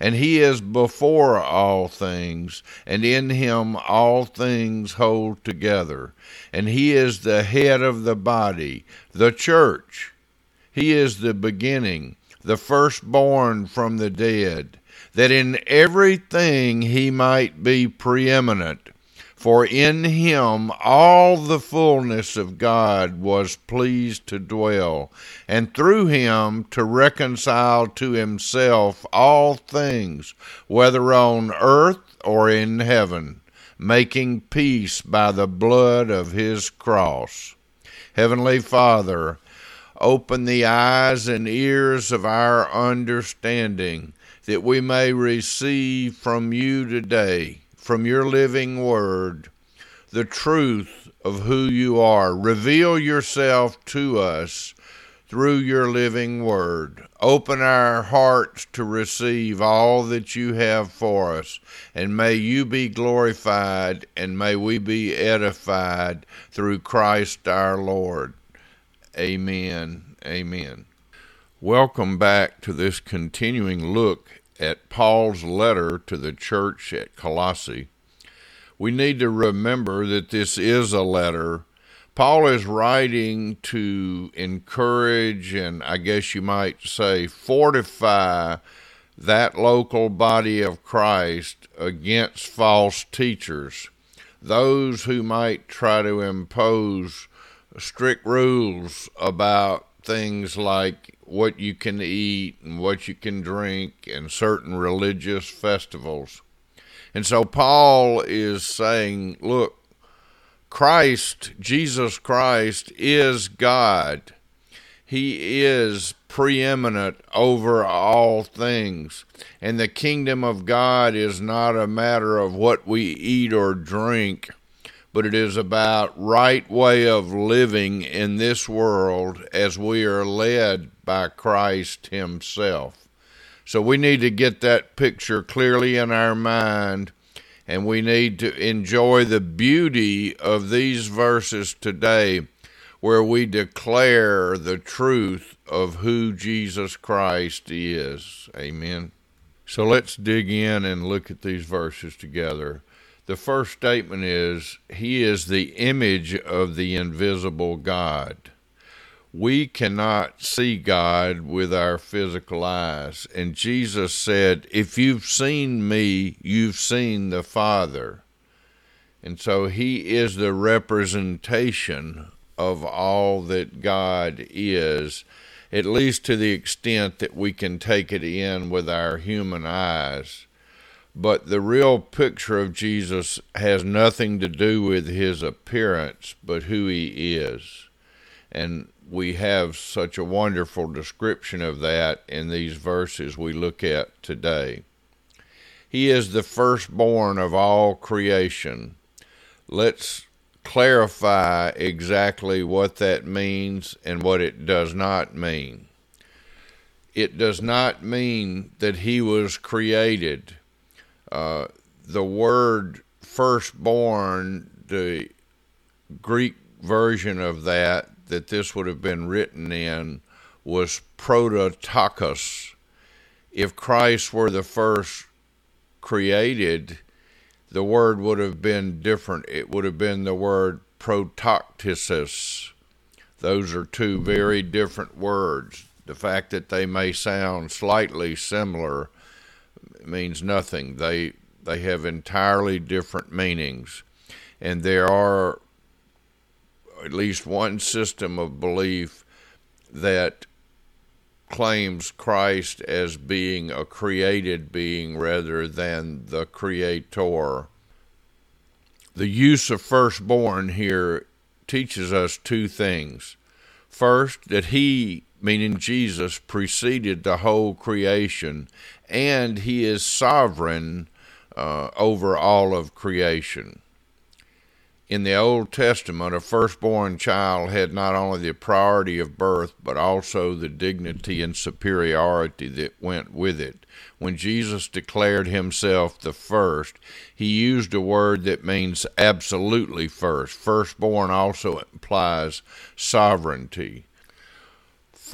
and he is before all things, and in him all things hold together. And he is the head of the body, the church. He is the beginning, the firstborn from the dead, that in everything he might be preeminent. For in him all the fullness of God was pleased to dwell, and through him to reconcile to himself all things, whether on earth or in heaven, making peace by the blood of his cross. Heavenly Father, open the eyes and ears of our understanding, that we may receive from you today from your living word the truth of who you are. Reveal yourself to us through your living word. Open our hearts to receive all that you have for us, and may you be glorified, and may we be edified through Christ our Lord. Amen. Amen. Welcome back to this continuing look at Paul's letter to the church at Colossae, we need to remember that this is a letter. Paul is writing to encourage and I guess you might say fortify that local body of Christ against false teachers, those who might try to impose strict rules about things like what you can eat and what you can drink and certain religious festivals. And so Paul is saying, look, Christ, Jesus Christ, is God. He is preeminent over all things. And the kingdom of God is not a matter of what we eat or drink but it is about right way of living in this world as we are led by Christ himself. So we need to get that picture clearly in our mind and we need to enjoy the beauty of these verses today where we declare the truth of who Jesus Christ is. Amen. So let's dig in and look at these verses together. The first statement is He is the image of the invisible God. We cannot see God with our physical eyes. And Jesus said, If you've seen me, you've seen the Father. And so He is the representation of all that God is, at least to the extent that we can take it in with our human eyes. But the real picture of Jesus has nothing to do with his appearance, but who he is. And we have such a wonderful description of that in these verses we look at today. He is the firstborn of all creation. Let's clarify exactly what that means and what it does not mean. It does not mean that he was created uh, the word firstborn, the Greek version of that, that this would have been written in, was prototokos. If Christ were the first created, the word would have been different. It would have been the word protoktisis. Those are two very different words. The fact that they may sound slightly similar means nothing. They they have entirely different meanings, and there are at least one system of belief that claims Christ as being a created being rather than the creator. The use of firstborn here teaches us two things. First, that he, meaning Jesus, preceded the whole creation and he is sovereign uh, over all of creation. In the Old Testament, a firstborn child had not only the priority of birth, but also the dignity and superiority that went with it. When Jesus declared himself the first, he used a word that means absolutely first. Firstborn also implies sovereignty.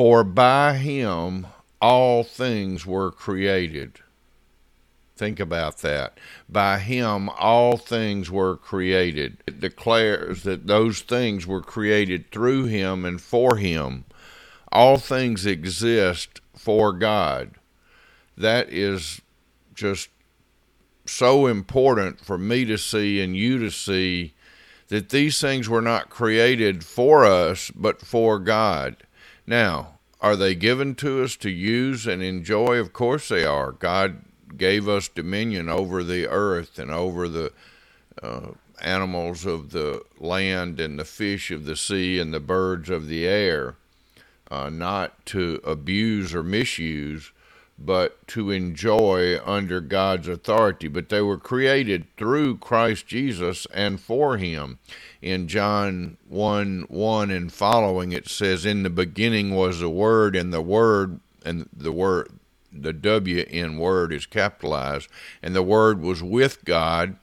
For by him all things were created Think about that. By him, all things were created. It declares that those things were created through him and for him. All things exist for God. That is just so important for me to see and you to see that these things were not created for us, but for God. Now, are they given to us to use and enjoy? Of course they are. God gave us dominion over the earth and over the uh, animals of the land and the fish of the sea and the birds of the air, uh, not to abuse or misuse, but to enjoy under God's authority. But they were created through Christ Jesus and for Him. In John 1 1 and following, it says, In the beginning was the Word, and the Word, and the Word, the W in word is capitalized, and the word was with God,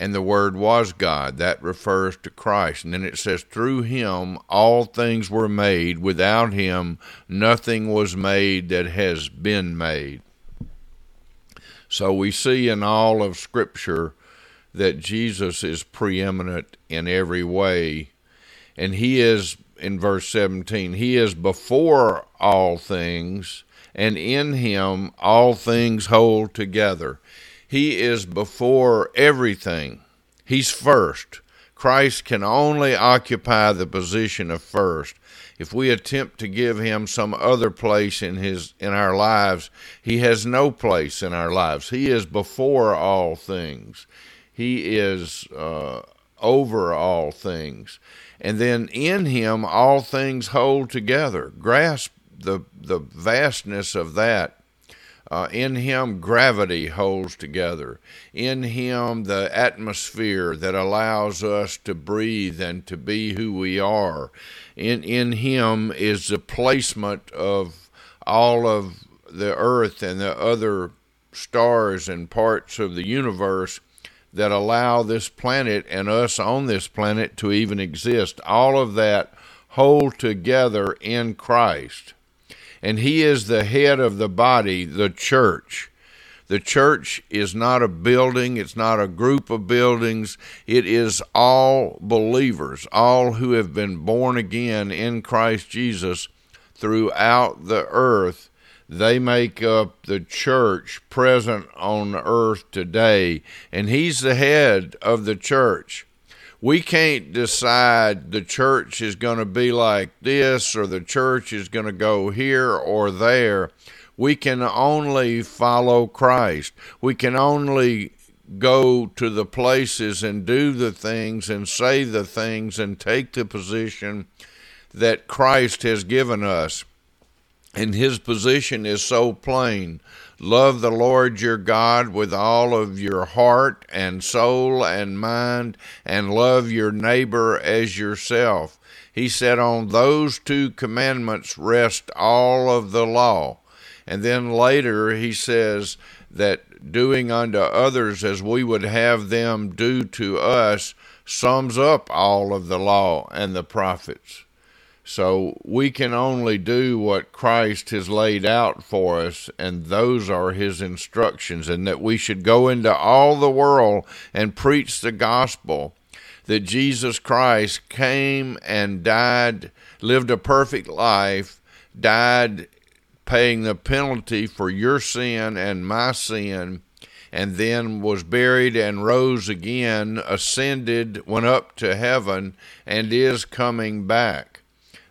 and the word was God. That refers to Christ. And then it says, through him all things were made. Without him nothing was made that has been made. So we see in all of Scripture that Jesus is preeminent in every way. And he is, in verse 17, he is before all things and in him all things hold together. He is before everything. He's first. Christ can only occupy the position of first. If we attempt to give him some other place in his in our lives, he has no place in our lives. He is before all things. He is uh, over all things. And then in him all things hold together. Grasp the the vastness of that. Uh, in him, gravity holds together. In him, the atmosphere that allows us to breathe and to be who we are. In in him is the placement of all of the earth and the other stars and parts of the universe that allow this planet and us on this planet to even exist. All of that hold together in Christ and he is the head of the body, the church. The church is not a building, it's not a group of buildings. It is all believers, all who have been born again in Christ Jesus throughout the earth. They make up the church present on earth today, and He's the head of the church we can't decide the church is going to be like this or the church is going to go here or there. We can only follow Christ. We can only go to the places and do the things and say the things and take the position that Christ has given us. And his position is so plain. Love the Lord your God with all of your heart and soul and mind, and love your neighbor as yourself. He said, On those two commandments rest all of the law. And then later he says that doing unto others as we would have them do to us sums up all of the law and the prophets. So we can only do what Christ has laid out for us, and those are his instructions, and that we should go into all the world and preach the gospel that Jesus Christ came and died, lived a perfect life, died paying the penalty for your sin and my sin, and then was buried and rose again, ascended, went up to heaven, and is coming back.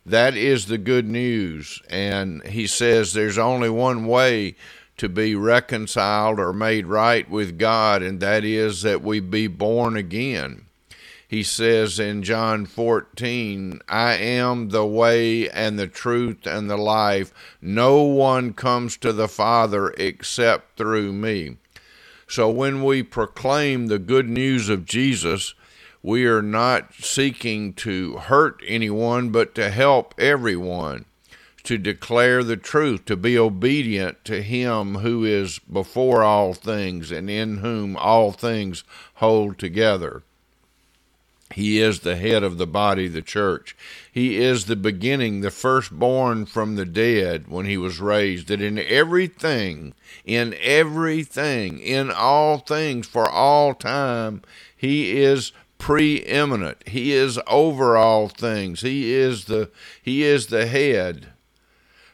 That is the good news. And he says there's only one way to be reconciled or made right with God, and that is that we be born again. He says in John 14, I am the way and the truth and the life. No one comes to the Father except through me. So when we proclaim the good news of Jesus, we are not seeking to hurt anyone, but to help everyone, to declare the truth, to be obedient to Him who is before all things and in whom all things hold together. He is the head of the body, the church. He is the beginning, the firstborn from the dead when he was raised, that in everything, in everything, in all things, for all time, he is preeminent. He is over all things. He is the he is the head.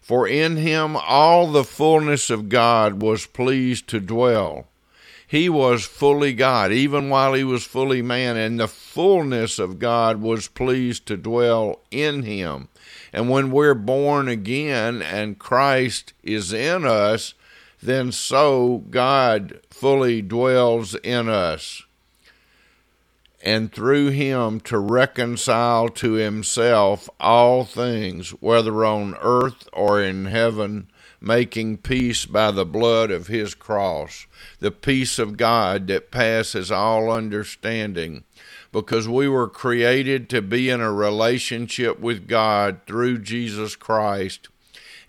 For in him all the fullness of God was pleased to dwell he was fully God, even while he was fully man, and the fullness of God was pleased to dwell in him. And when we're born again and Christ is in us, then so God fully dwells in us. And through him to reconcile to himself all things, whether on earth or in heaven making peace by the blood of his cross, the peace of God that passes all understanding, because we were created to be in a relationship with God through Jesus Christ.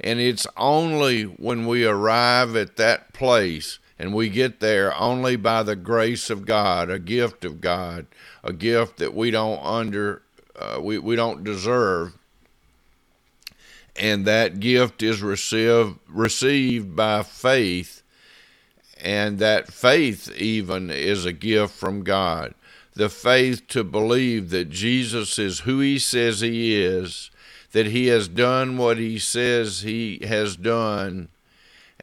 And it's only when we arrive at that place and we get there only by the grace of God, a gift of God, a gift that we don't under uh, we, we don't deserve. And that gift is received received by faith. And that faith even is a gift from God. The faith to believe that Jesus is who he says he is that he has done what he says he has done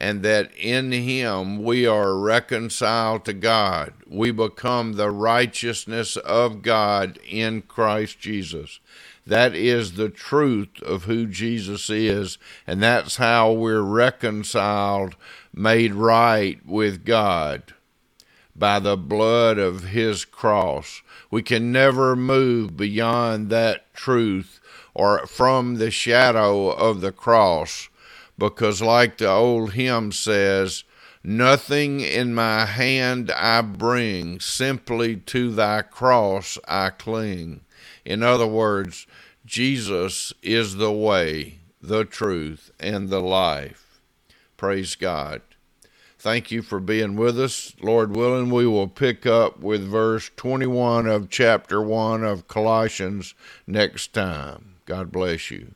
and that in him we are reconciled to God. We become the righteousness of God in Christ Jesus. That is the truth of who Jesus is, and that's how we're reconciled, made right with God by the blood of his cross. We can never move beyond that truth or from the shadow of the cross because, like the old hymn says, Nothing in my hand I bring, simply to thy cross I cling. In other words, Jesus is the way, the truth, and the life. Praise God. Thank you for being with us. Lord willing, we will pick up with verse 21 of chapter 1 of Colossians next time. God bless you.